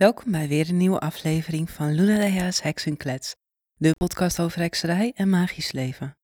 Welkom bij weer een nieuwe aflevering van Luna Dea's Heksenklets, de podcast over hekserij en magisch leven.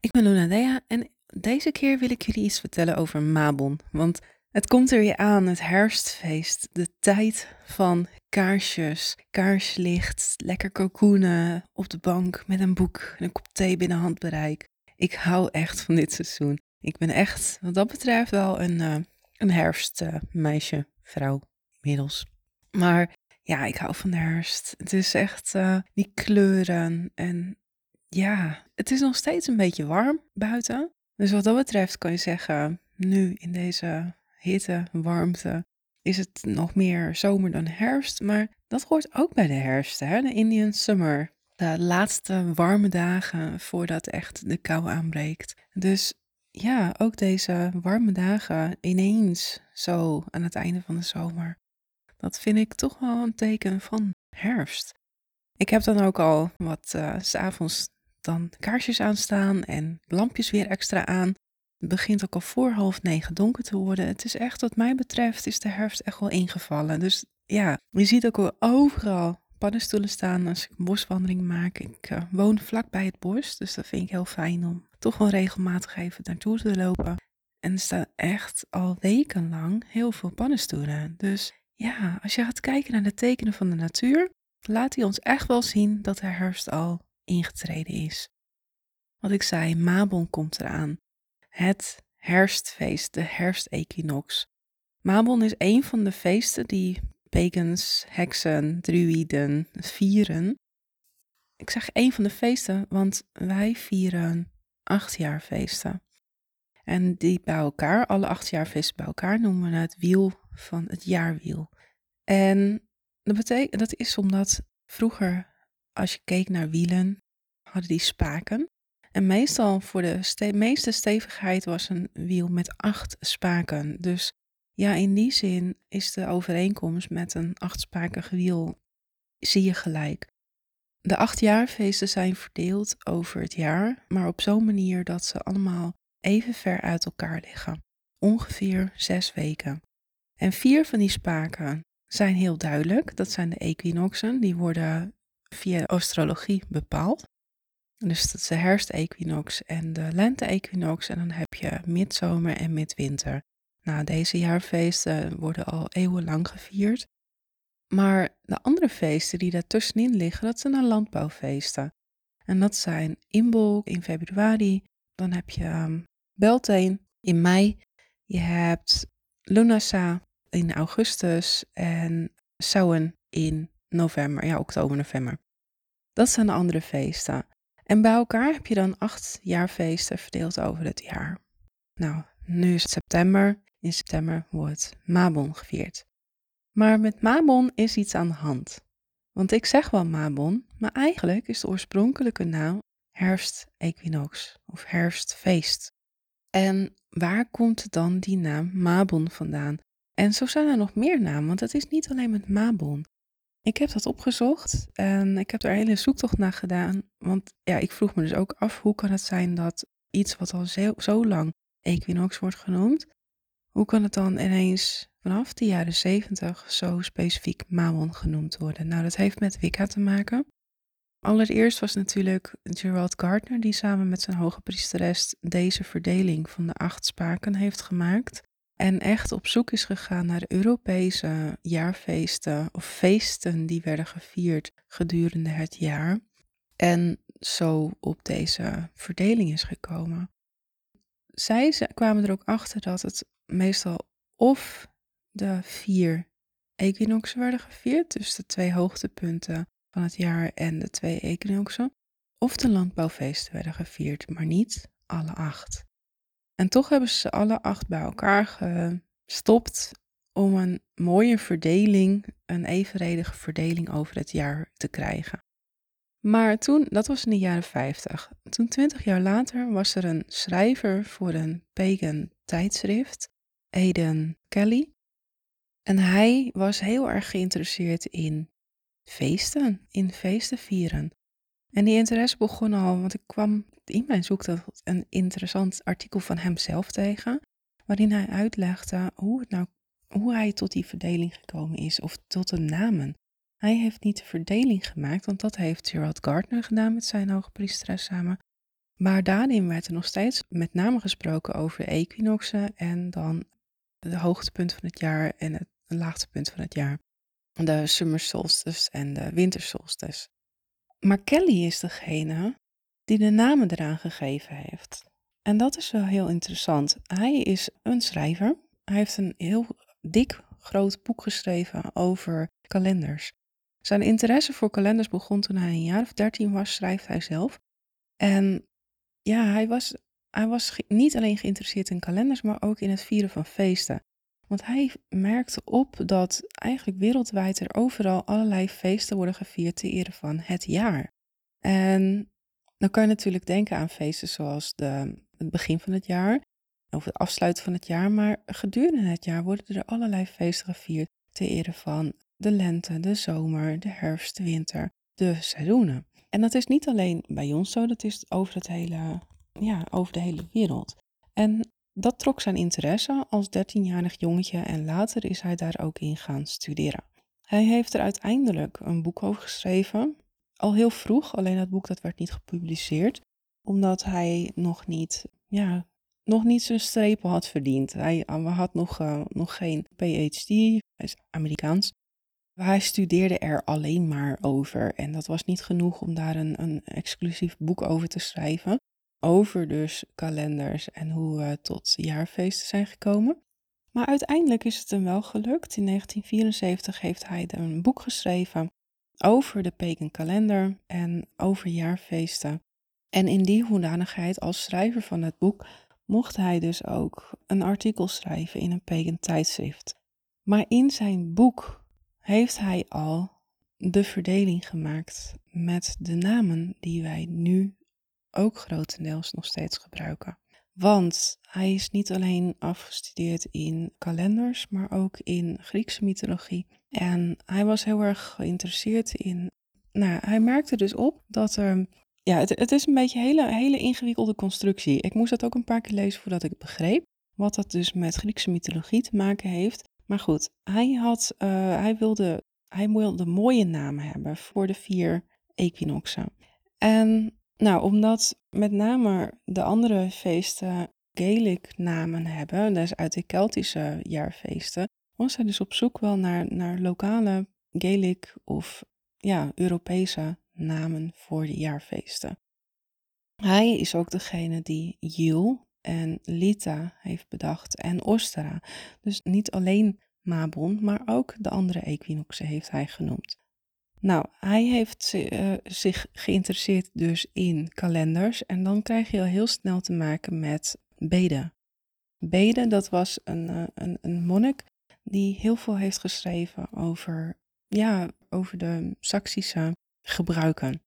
Ik ben Luna Dea en deze keer wil ik jullie iets vertellen over Mabon, want het komt er weer aan, het herfstfeest, de tijd van kaarsjes, kaarslicht, lekker kokoenen op de bank met een boek en een kop thee binnen handbereik. Ik hou echt van dit seizoen. Ik ben echt, wat dat betreft, wel een, uh, een herfstmeisje, vrouw, inmiddels. Maar ja, ik hou van de herfst. Het is echt uh, die kleuren en ja, het is nog steeds een beetje warm buiten. Dus wat dat betreft kan je zeggen, nu in deze hitte, warmte, is het nog meer zomer dan herfst. Maar dat hoort ook bij de herfst, hè? de Indian Summer. De laatste warme dagen voordat echt de kou aanbreekt. Dus ja, ook deze warme dagen ineens zo aan het einde van de zomer. Dat vind ik toch wel een teken van herfst. Ik heb dan ook al wat uh, s'avonds dan kaarsjes aanstaan en lampjes weer extra aan. Het begint ook al voor half negen donker te worden. Het is echt, wat mij betreft, is de herfst echt wel ingevallen. Dus ja, je ziet ook wel overal paddenstoelen staan als ik een boswandeling maak. Ik uh, woon vlak bij het bos, dus dat vind ik heel fijn om toch wel regelmatig even naartoe te lopen. En er staan echt al wekenlang heel veel paddenstoelen. Dus ja, als je gaat kijken naar de tekenen van de natuur, laat hij ons echt wel zien dat de herfst al ingetreden is. Wat ik zei, Mabon komt eraan. Het herfstfeest, de herfstequinox. Mabon is een van de feesten die pagans, heksen, druïden vieren. Ik zeg een van de feesten, want wij vieren achtjaarfeesten. En die bij elkaar, alle achtjaarfeesten bij elkaar, noemen we het wiel van het jaarwiel. En dat, betekent, dat is omdat vroeger, als je keek naar wielen, hadden die spaken. En meestal voor de meeste stevigheid was een wiel met acht spaken. Dus ja, in die zin is de overeenkomst met een achtspakig wiel, zie je gelijk. De acht jaarfeesten zijn verdeeld over het jaar, maar op zo'n manier dat ze allemaal even ver uit elkaar liggen. Ongeveer zes weken. En vier van die spaken zijn heel duidelijk. Dat zijn de equinoxen. Die worden via astrologie bepaald. Dus dat is de herfstequinox en de lente-equinox. En dan heb je midzomer en midwinter. Nou, deze jaarfeesten worden al eeuwenlang gevierd. Maar de andere feesten die daartussenin liggen, dat zijn de landbouwfeesten. En dat zijn Imbolc in februari. Dan heb je um, Beltane in mei. Je hebt Lunasa in augustus en Samhain in november, ja, oktober, november. Dat zijn de andere feesten. En bij elkaar heb je dan acht jaarfeesten verdeeld over het jaar. Nou, nu is het september. In september wordt Mabon gevierd. Maar met Mabon is iets aan de hand. Want ik zeg wel Mabon, maar eigenlijk is de oorspronkelijke naam herfstequinox of herfstfeest. En waar komt dan die naam Mabon vandaan? En zo zijn er nog meer namen, want het is niet alleen met Mabon. Ik heb dat opgezocht en ik heb er een hele zoektocht naar gedaan. Want ja, ik vroeg me dus ook af, hoe kan het zijn dat iets wat al zo, zo lang equinox wordt genoemd, hoe kan het dan ineens vanaf de jaren 70 zo specifiek Mabon genoemd worden? Nou, dat heeft met Wicca te maken. Allereerst was natuurlijk Gerald Gardner die samen met zijn hoge priesteres deze verdeling van de acht spaken heeft gemaakt. En echt op zoek is gegaan naar Europese jaarfeesten of feesten die werden gevierd gedurende het jaar. En zo op deze verdeling is gekomen. Zij kwamen er ook achter dat het meestal of de vier equinoxen werden gevierd, dus de twee hoogtepunten van het jaar en de twee equinoxen, of de landbouwfeesten werden gevierd, maar niet alle acht. En toch hebben ze alle acht bij elkaar gestopt om een mooie verdeling, een evenredige verdeling over het jaar te krijgen. Maar toen, dat was in de jaren 50. Toen, twintig jaar later, was er een schrijver voor een pagan tijdschrift, Aidan Kelly. En hij was heel erg geïnteresseerd in feesten, in feesten vieren. En die interesse begon al, want ik kwam in mijn zoektocht een interessant artikel van hemzelf tegen, waarin hij uitlegde hoe nou hoe hij tot die verdeling gekomen is of tot de namen. Hij heeft niet de verdeling gemaakt, want dat heeft Gerald Gardner gedaan met zijn hoge priesteres samen. Maar daarin werd er nog steeds met name gesproken over equinoxen en dan de hoogtepunt van het jaar en het laagtepunt van het jaar. De summer solstice en de winter solstice. Maar Kelly is degene die de namen eraan gegeven heeft. En dat is wel heel interessant. Hij is een schrijver. Hij heeft een heel dik, groot boek geschreven over kalenders. Zijn interesse voor kalenders begon toen hij een jaar of dertien was, schrijft hij zelf. En ja, hij was, hij was niet alleen geïnteresseerd in kalenders, maar ook in het vieren van feesten. Want hij merkte op dat eigenlijk wereldwijd er overal allerlei feesten worden gevierd ter ere van het jaar. En dan kan je natuurlijk denken aan feesten zoals de, het begin van het jaar of het afsluiten van het jaar, maar gedurende het jaar worden er allerlei feesten gevierd ter ere van de lente, de zomer, de herfst, de winter, de seizoenen. En dat is niet alleen bij ons zo, dat is over, het hele, ja, over de hele wereld. En dat trok zijn interesse als 13-jarig jongetje en later is hij daar ook in gaan studeren. Hij heeft er uiteindelijk een boek over geschreven, al heel vroeg, alleen dat boek dat werd niet gepubliceerd, omdat hij nog niet, ja, nog niet zijn strepen had verdiend. Hij had nog, uh, nog geen PhD, hij is Amerikaans. Hij studeerde er alleen maar over en dat was niet genoeg om daar een, een exclusief boek over te schrijven. Over dus kalenders en hoe we tot jaarfeesten zijn gekomen. Maar uiteindelijk is het hem wel gelukt. In 1974 heeft hij een boek geschreven over de pagan kalender en over jaarfeesten. En in die hoedanigheid als schrijver van het boek mocht hij dus ook een artikel schrijven in een pagan tijdschrift. Maar in zijn boek heeft hij al de verdeling gemaakt met de namen die wij nu ook grotendeels nog steeds gebruiken. Want hij is niet alleen afgestudeerd in kalenders, maar ook in Griekse mythologie. En hij was heel erg geïnteresseerd in. Nou, hij merkte dus op dat er. Ja, het, het is een beetje een hele, hele ingewikkelde constructie. Ik moest dat ook een paar keer lezen voordat ik het begreep. Wat dat dus met Griekse mythologie te maken heeft. Maar goed, hij, had, uh, hij, wilde, hij wilde mooie namen hebben voor de vier equinoxen. En nou, omdat met name de andere feesten Gaelic namen hebben, dus uit de Keltische jaarfeesten, was hij dus op zoek wel naar, naar lokale Gaelic of ja, Europese namen voor de jaarfeesten. Hij is ook degene die Yule, en Lita heeft bedacht en Ostera. Dus niet alleen Mabon, maar ook de andere equinoxen heeft hij genoemd. Nou, hij heeft uh, zich geïnteresseerd dus in kalenders en dan krijg je al heel snel te maken met Bede. Bede, dat was een, uh, een, een monnik die heel veel heeft geschreven over, ja, over de Saksische gebruiken.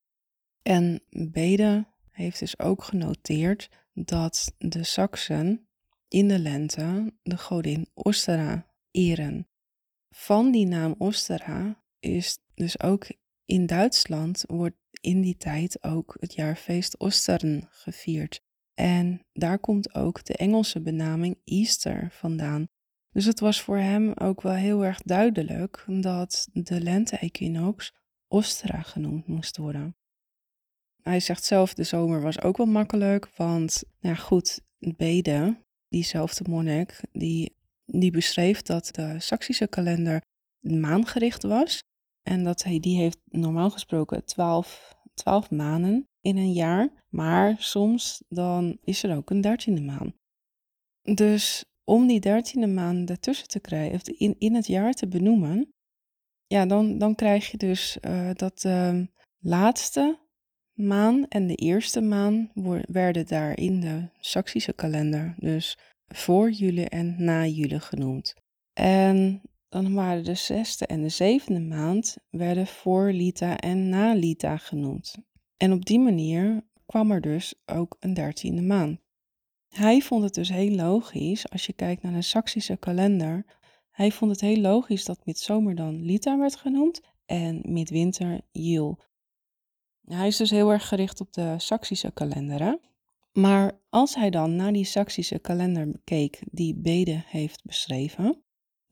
En Bede heeft dus ook genoteerd dat de Saksen in de lente de godin Ostera eren. Van die naam Ostera is dus ook in Duitsland wordt in die tijd ook het jaarfeest Ostern gevierd. En daar komt ook de Engelse benaming Easter vandaan. Dus het was voor hem ook wel heel erg duidelijk dat de lente-equinox Ostera genoemd moest worden. Hij zegt zelf, de zomer was ook wel makkelijk, want, nou goed, Bede, diezelfde monnik, die, die beschreef dat de Saksische kalender maangericht was. En dat hij, die heeft normaal gesproken twaalf, twaalf maanden in een jaar. Maar soms dan is er ook een dertiende maan. Dus om die dertiende maan ertussen te krijgen, of in, in het jaar te benoemen, ja, dan, dan krijg je dus uh, dat de laatste maan en de eerste maan werden daar in de Saksische kalender, dus voor juli en na juli genoemd. En dan waren de zesde en de zevende maand werden voor Lita en na Lita genoemd. En op die manier kwam er dus ook een dertiende maand. Hij vond het dus heel logisch, als je kijkt naar de Saksische kalender, hij vond het heel logisch dat midzomer dan Lita werd genoemd en midwinter Jul. Hij is dus heel erg gericht op de Saksische kalender. Maar als hij dan naar die Saksische kalender keek die Bede heeft beschreven,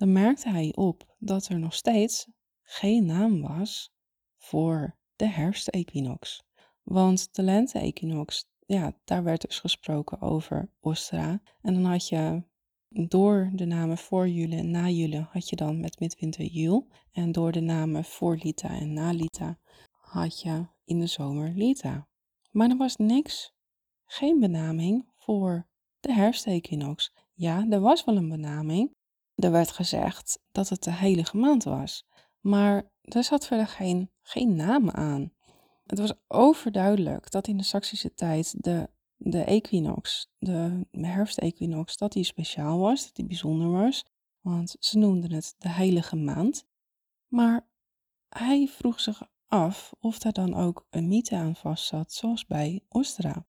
dan merkte hij op dat er nog steeds geen naam was voor de herfstequinox. Want de lente-equinox, ja, daar werd dus gesproken over Ostra. En dan had je door de namen voor juli en na juli had je dan met midwinter jul. En door de namen voor Lita en na Lita had je in de zomer Lita. Maar er was niks, geen benaming voor de herfstequinox. Ja, er was wel een benaming. Er werd gezegd dat het de heilige maand was. Maar er zat verder geen, geen naam aan. Het was overduidelijk dat in de Saksische tijd de, de equinox, de herfstequinox, dat die speciaal was, dat die bijzonder was. Want ze noemden het de heilige maand. Maar hij vroeg zich af of daar dan ook een mythe aan vast zat, zoals bij Ostra.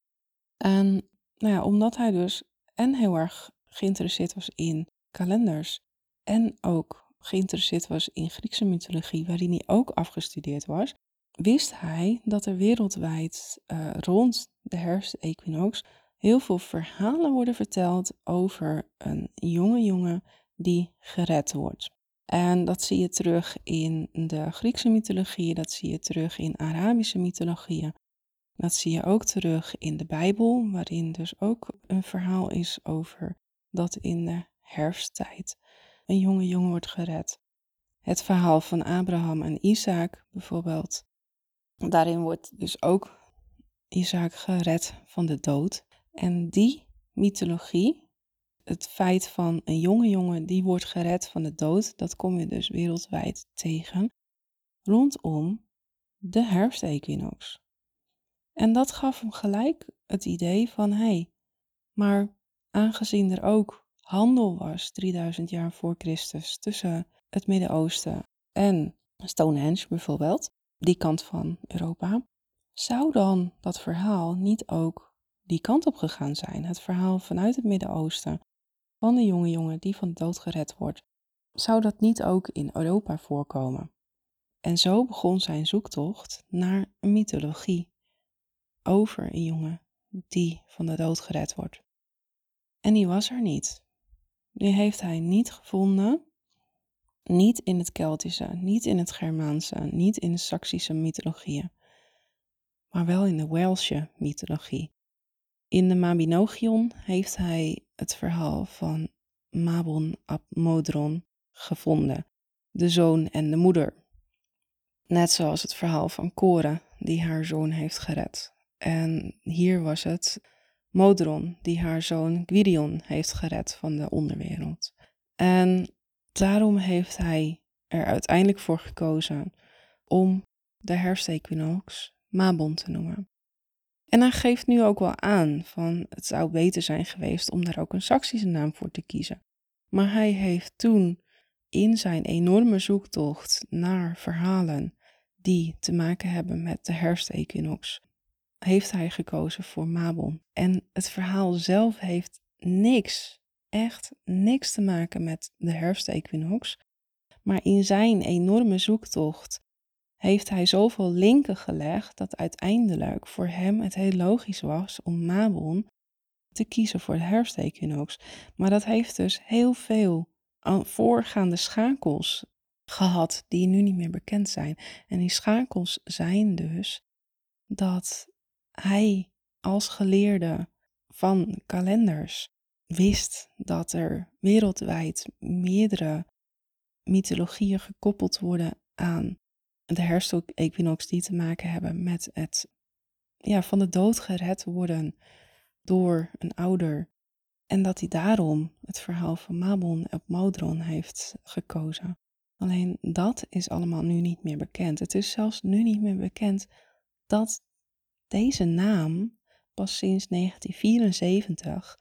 En nou ja, omdat hij dus en heel erg geïnteresseerd was in kalenders en ook geïnteresseerd was in Griekse mythologie, waarin hij ook afgestudeerd was, wist hij dat er wereldwijd uh, rond de herfstequinox heel veel verhalen worden verteld over een jonge jongen die gered wordt. En dat zie je terug in de Griekse mythologie, dat zie je terug in Arabische mythologieën. Dat zie je ook terug in de Bijbel, waarin dus ook een verhaal is over dat in de herfsttijd een jonge jongen wordt gered. Het verhaal van Abraham en Isaac bijvoorbeeld. Daarin wordt dus ook Isaac gered van de dood. En die mythologie, het feit van een jonge jongen die wordt gered van de dood, dat kom je dus wereldwijd tegen rondom de herfstequinox. En dat gaf hem gelijk het idee van hé, hey, maar aangezien er ook handel was 3000 jaar voor Christus tussen het Midden-Oosten en Stonehenge bijvoorbeeld, die kant van Europa, zou dan dat verhaal niet ook die kant op gegaan zijn? Het verhaal vanuit het Midden-Oosten van de jonge jongen die van de dood gered wordt, zou dat niet ook in Europa voorkomen? En zo begon zijn zoektocht naar een mythologie over een jongen die van de dood gered wordt. En die was er niet. Die heeft hij niet gevonden. Niet in het Keltische, niet in het Germaanse, niet in de Saksische mythologieën, maar wel in de Welsche mythologie. In de Mabinogion heeft hij het verhaal van Mabon ap Modron gevonden, de zoon en de moeder. Net zoals het verhaal van Cora, die haar zoon heeft gered. En hier was het Modron die haar zoon Gwydion heeft gered van de onderwereld. En daarom heeft hij er uiteindelijk voor gekozen om de herfstequinox Mabon te noemen. En hij geeft nu ook wel aan van het zou beter zijn geweest om daar ook een Saksische naam voor te kiezen. Maar hij heeft toen in zijn enorme zoektocht naar verhalen die te maken hebben met de herfstequinox heeft hij gekozen voor Mabon. En het verhaal zelf heeft niks, echt niks te maken met de herfstequinox. Maar in zijn enorme zoektocht heeft hij zoveel linken gelegd dat uiteindelijk voor hem het heel logisch was om Mabon te kiezen voor de herfstequinox. Maar dat heeft dus heel veel voorgaande schakels gehad die nu niet meer bekend zijn. En die schakels zijn dus dat hij als geleerde van kalenders wist dat er wereldwijd meerdere mythologieën gekoppeld worden aan de herfstequinox die te maken hebben met het ja, van de dood gered worden door een ouder. En dat hij daarom het verhaal van Mabon op Modron heeft gekozen. Alleen dat is allemaal nu niet meer bekend. Het is zelfs nu niet meer bekend dat deze naam pas sinds 1974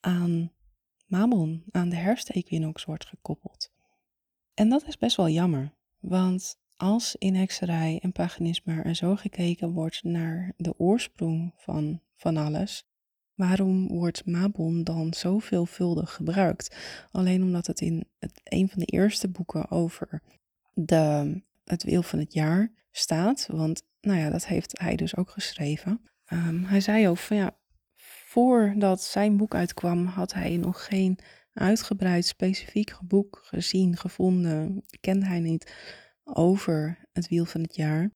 aan Mabon, aan de herfstequinox wordt gekoppeld. En dat is best wel jammer, want als in hekserij en paganisme er zo gekeken wordt naar de oorsprong van, van alles, waarom wordt Mabon dan zo veelvuldig gebruikt? Alleen omdat het in het, een van de eerste boeken over de, het wiel van het jaar staat. Want nou ja, dat heeft hij dus ook geschreven. Ehm, hij zei ook van ja, voordat zijn boek uitkwam, had hij nog geen uitgebreid, specifiek boek gezien, gevonden, kende hij niet over het wiel van het jaar.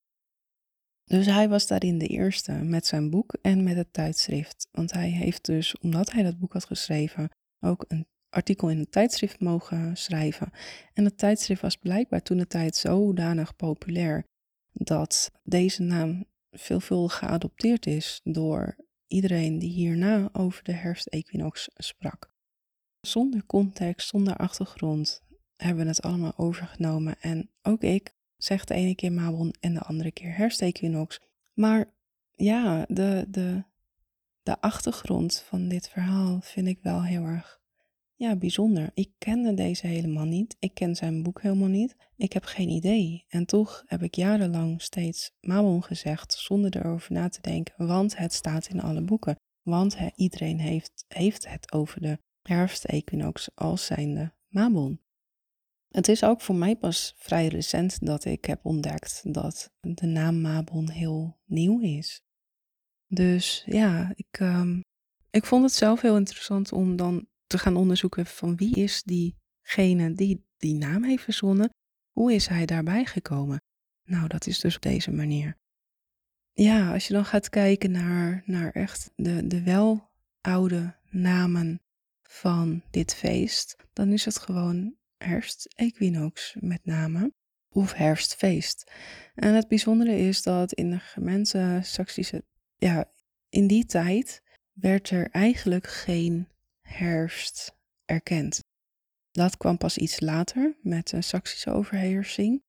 Dus hij was daarin de eerste met zijn boek en met het tijdschrift. Want hij heeft dus, omdat hij dat boek had geschreven, ook een artikel in het tijdschrift mogen schrijven. En het tijdschrift was blijkbaar toen de tijd zodanig populair dat deze naam veelvuldig geadopteerd is door iedereen die hierna over de herfstequinox sprak. Zonder context, zonder achtergrond hebben we het allemaal overgenomen. En ook ik zeg de ene keer Mabon en de andere keer herfstequinox. Maar ja, de, de, de achtergrond van dit verhaal vind ik wel heel erg ja, bijzonder. Ik kende deze helemaal niet. Ik ken zijn boek helemaal niet. Ik heb geen idee. En toch heb ik jarenlang steeds Mabon gezegd zonder erover na te denken, want het staat in alle boeken. Want iedereen heeft, heeft het over de herfstequinox als zijnde Mabon. Het is ook voor mij pas vrij recent dat ik heb ontdekt dat de naam Mabon heel nieuw is. Dus ja, ik, um, ik vond het zelf heel interessant om dan te gaan onderzoeken van wie is diegene die die naam heeft verzonnen. Hoe is hij daarbij gekomen? Nou, dat is dus op deze manier. Ja, als je dan gaat kijken naar, naar echt de, de wel oude namen van dit feest, dan is het gewoon herfstequinox met name, of herfstfeest. En het bijzondere is dat in de gemeente Saxische, ja, in die tijd werd er eigenlijk geen herfst erkend. Dat kwam pas iets later met de Saksische overheersing.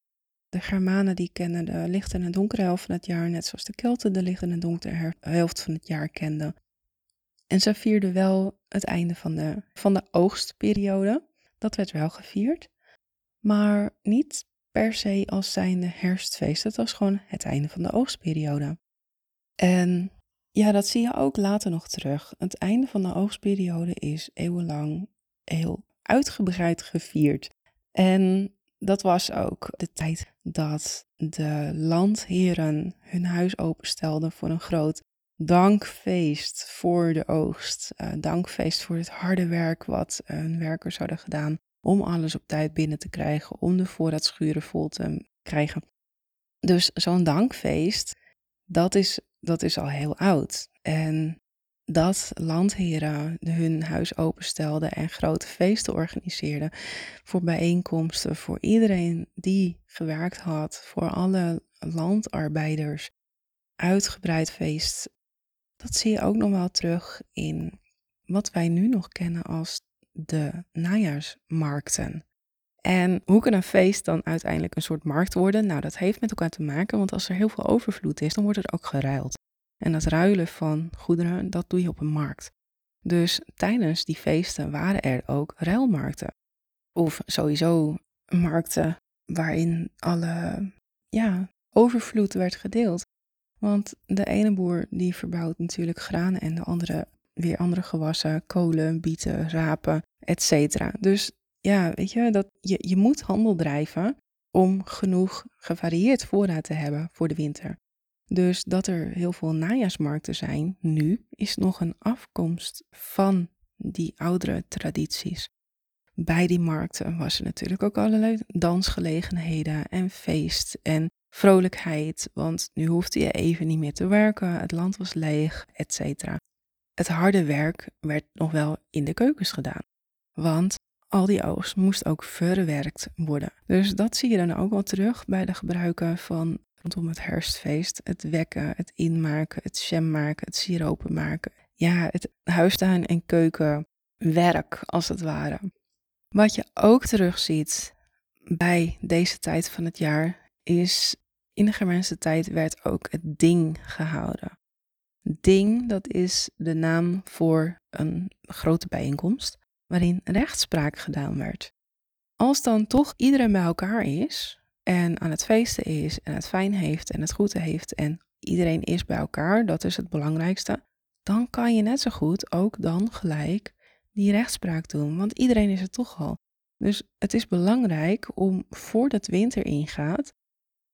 De Germanen die kennen de lichte en donkere helft van het jaar, net zoals de Kelten de lichte en donkere helft van het jaar kenden. En ze vierden wel het einde van de, van de oogstperiode. Dat werd wel gevierd. Maar niet per se als zijnde herfstfeest. Het was gewoon het einde van de oogstperiode. En ja, dat zie je ook later nog terug. Het einde van de oogstperiode is eeuwenlang heel uitgebreid gevierd. En dat was ook de tijd dat de landheren hun huis openstelden voor een groot dankfeest voor de oogst. Uh, dankfeest voor het harde werk wat hun werkers hadden gedaan om alles op tijd binnen te krijgen, om de voorraadschuren vol te krijgen. Dus zo'n dankfeest, dat is dat is al heel oud. En dat landheren hun huis openstelden en grote feesten organiseerden voor bijeenkomsten voor iedereen die gewerkt had, voor alle landarbeiders. Uitgebreid feest. Dat zie je ook nog wel terug in wat wij nu nog kennen als de najaarsmarkten. En hoe kan een feest dan uiteindelijk een soort markt worden? Nou, dat heeft met elkaar te maken, want als er heel veel overvloed is, dan wordt er ook geruild. En dat ruilen van goederen, dat doe je op een markt. Dus tijdens die feesten waren er ook ruilmarkten. Of sowieso markten waarin alle ja, overvloed werd gedeeld. Want de ene boer die verbouwt natuurlijk granen en de andere weer andere gewassen, kolen, bieten, rapen, etc. Dus ja, weet je, dat je, je moet handel drijven om genoeg gevarieerd voorraad te hebben voor de winter. Dus dat er heel veel najaarsmarkten zijn nu, is nog een afkomst van die oudere tradities. Bij die markten was er natuurlijk ook allerlei dansgelegenheden en feest en vrolijkheid, want nu hoefde je even niet meer te werken, het land was leeg, etc. Het harde werk werd nog wel in de keukens gedaan, want al die oogst moest ook verwerkt worden. Dus dat zie je dan ook wel terug bij de gebruiken van rondom het herfstfeest. Het wekken, het inmaken, het jam maken, het siropen maken. Ja, het huistuin- en keukenwerk als het ware. Wat je ook terugziet bij deze tijd van het jaar is in de Germaanse tijd werd ook het ding gehouden. Ding, dat is de naam voor een grote bijeenkomst waarin rechtspraak gedaan werd. Als dan toch iedereen bij elkaar is en aan het feesten is en het fijn heeft en het goed heeft en iedereen is bij elkaar, dat is het belangrijkste, dan kan je net zo goed ook dan gelijk die rechtspraak doen, want iedereen is er toch al. Dus het is belangrijk om voordat winter ingaat,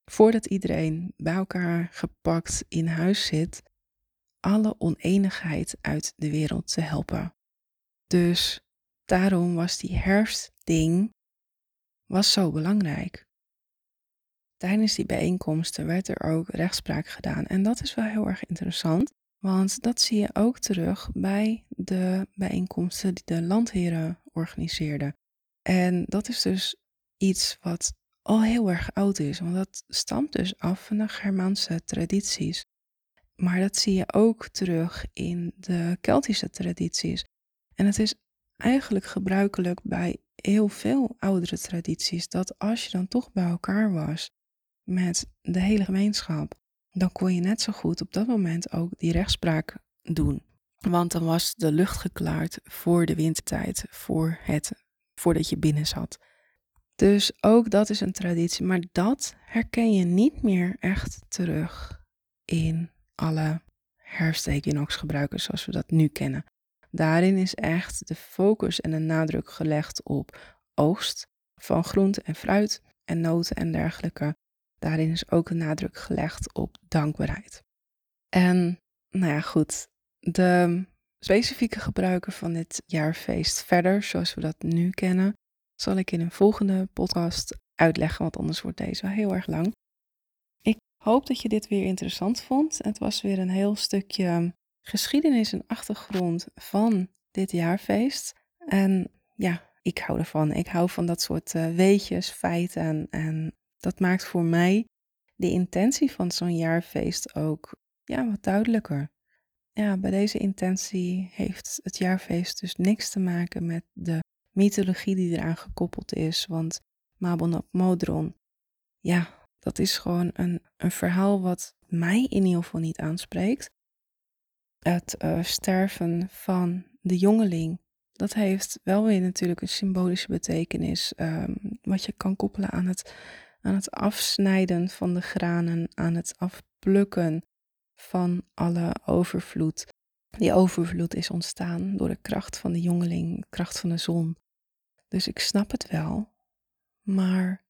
voordat iedereen bij elkaar gepakt in huis zit, alle oneenigheid uit de wereld te helpen. Dus daarom was die herfstding was zo belangrijk. Tijdens die bijeenkomsten werd er ook rechtspraak gedaan. En dat is wel heel erg interessant, want dat zie je ook terug bij de bijeenkomsten die de landheren organiseerden. En dat is dus iets wat al heel erg oud is, want dat stamt dus af van de Germaanse tradities. Maar dat zie je ook terug in de Keltische tradities. En het is eigenlijk gebruikelijk bij heel veel oudere tradities dat als je dan toch bij elkaar was met de hele gemeenschap, dan kon je net zo goed op dat moment ook die rechtspraak doen. Want dan was de lucht geklaard voor de wintertijd, voor het, voordat je binnen zat. Dus ook dat is een traditie, maar dat herken je niet meer echt terug in alle herfstequinox-gebruikers zoals we dat nu kennen. Daarin is echt de focus en de nadruk gelegd op oogst van groente en fruit en noten en dergelijke. Daarin is ook een nadruk gelegd op dankbaarheid. En nou ja, goed, de specifieke gebruiken van dit jaarfeest verder, zoals we dat nu kennen, zal ik in een volgende podcast uitleggen, want anders wordt deze wel heel erg lang. Ik hoop dat je dit weer interessant vond. Het was weer een heel stukje geschiedenis en achtergrond van dit jaarfeest. En ja, ik hou ervan. Ik hou van dat soort uh, weetjes, feiten. En dat maakt voor mij de intentie van zo'n jaarfeest ook ja, wat duidelijker. Ja, bij deze intentie heeft het jaarfeest dus niks te maken met de mythologie die eraan gekoppeld is. Want Mabon op Modron, ja, dat is gewoon een, een verhaal wat mij in ieder geval niet aanspreekt. Het uh, sterven van de jongeling, dat heeft wel weer natuurlijk een symbolische betekenis. Um, wat je kan koppelen aan het, aan het afsnijden van de granen, aan het afplukken van alle overvloed. Die overvloed is ontstaan door de kracht van de jongeling, de kracht van de zon. Dus ik snap het wel. Maar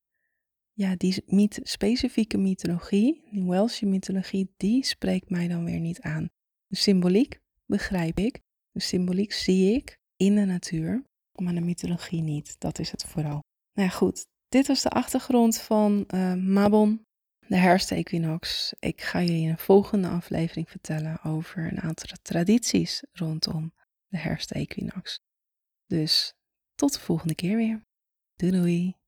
ja, die specifieke mythologie, die Welsh mythologie, die spreekt mij dan weer niet aan. De symboliek begrijp ik. De symboliek zie ik in de natuur, maar de mythologie niet. Dat is het vooral. Nou ja, goed. Dit was de achtergrond van uh, Mabon, de herfstequinox. Ik ga jullie in een volgende aflevering vertellen over een aantal tradities rondom de herfstequinox. Dus tot de volgende keer weer. Doei doei!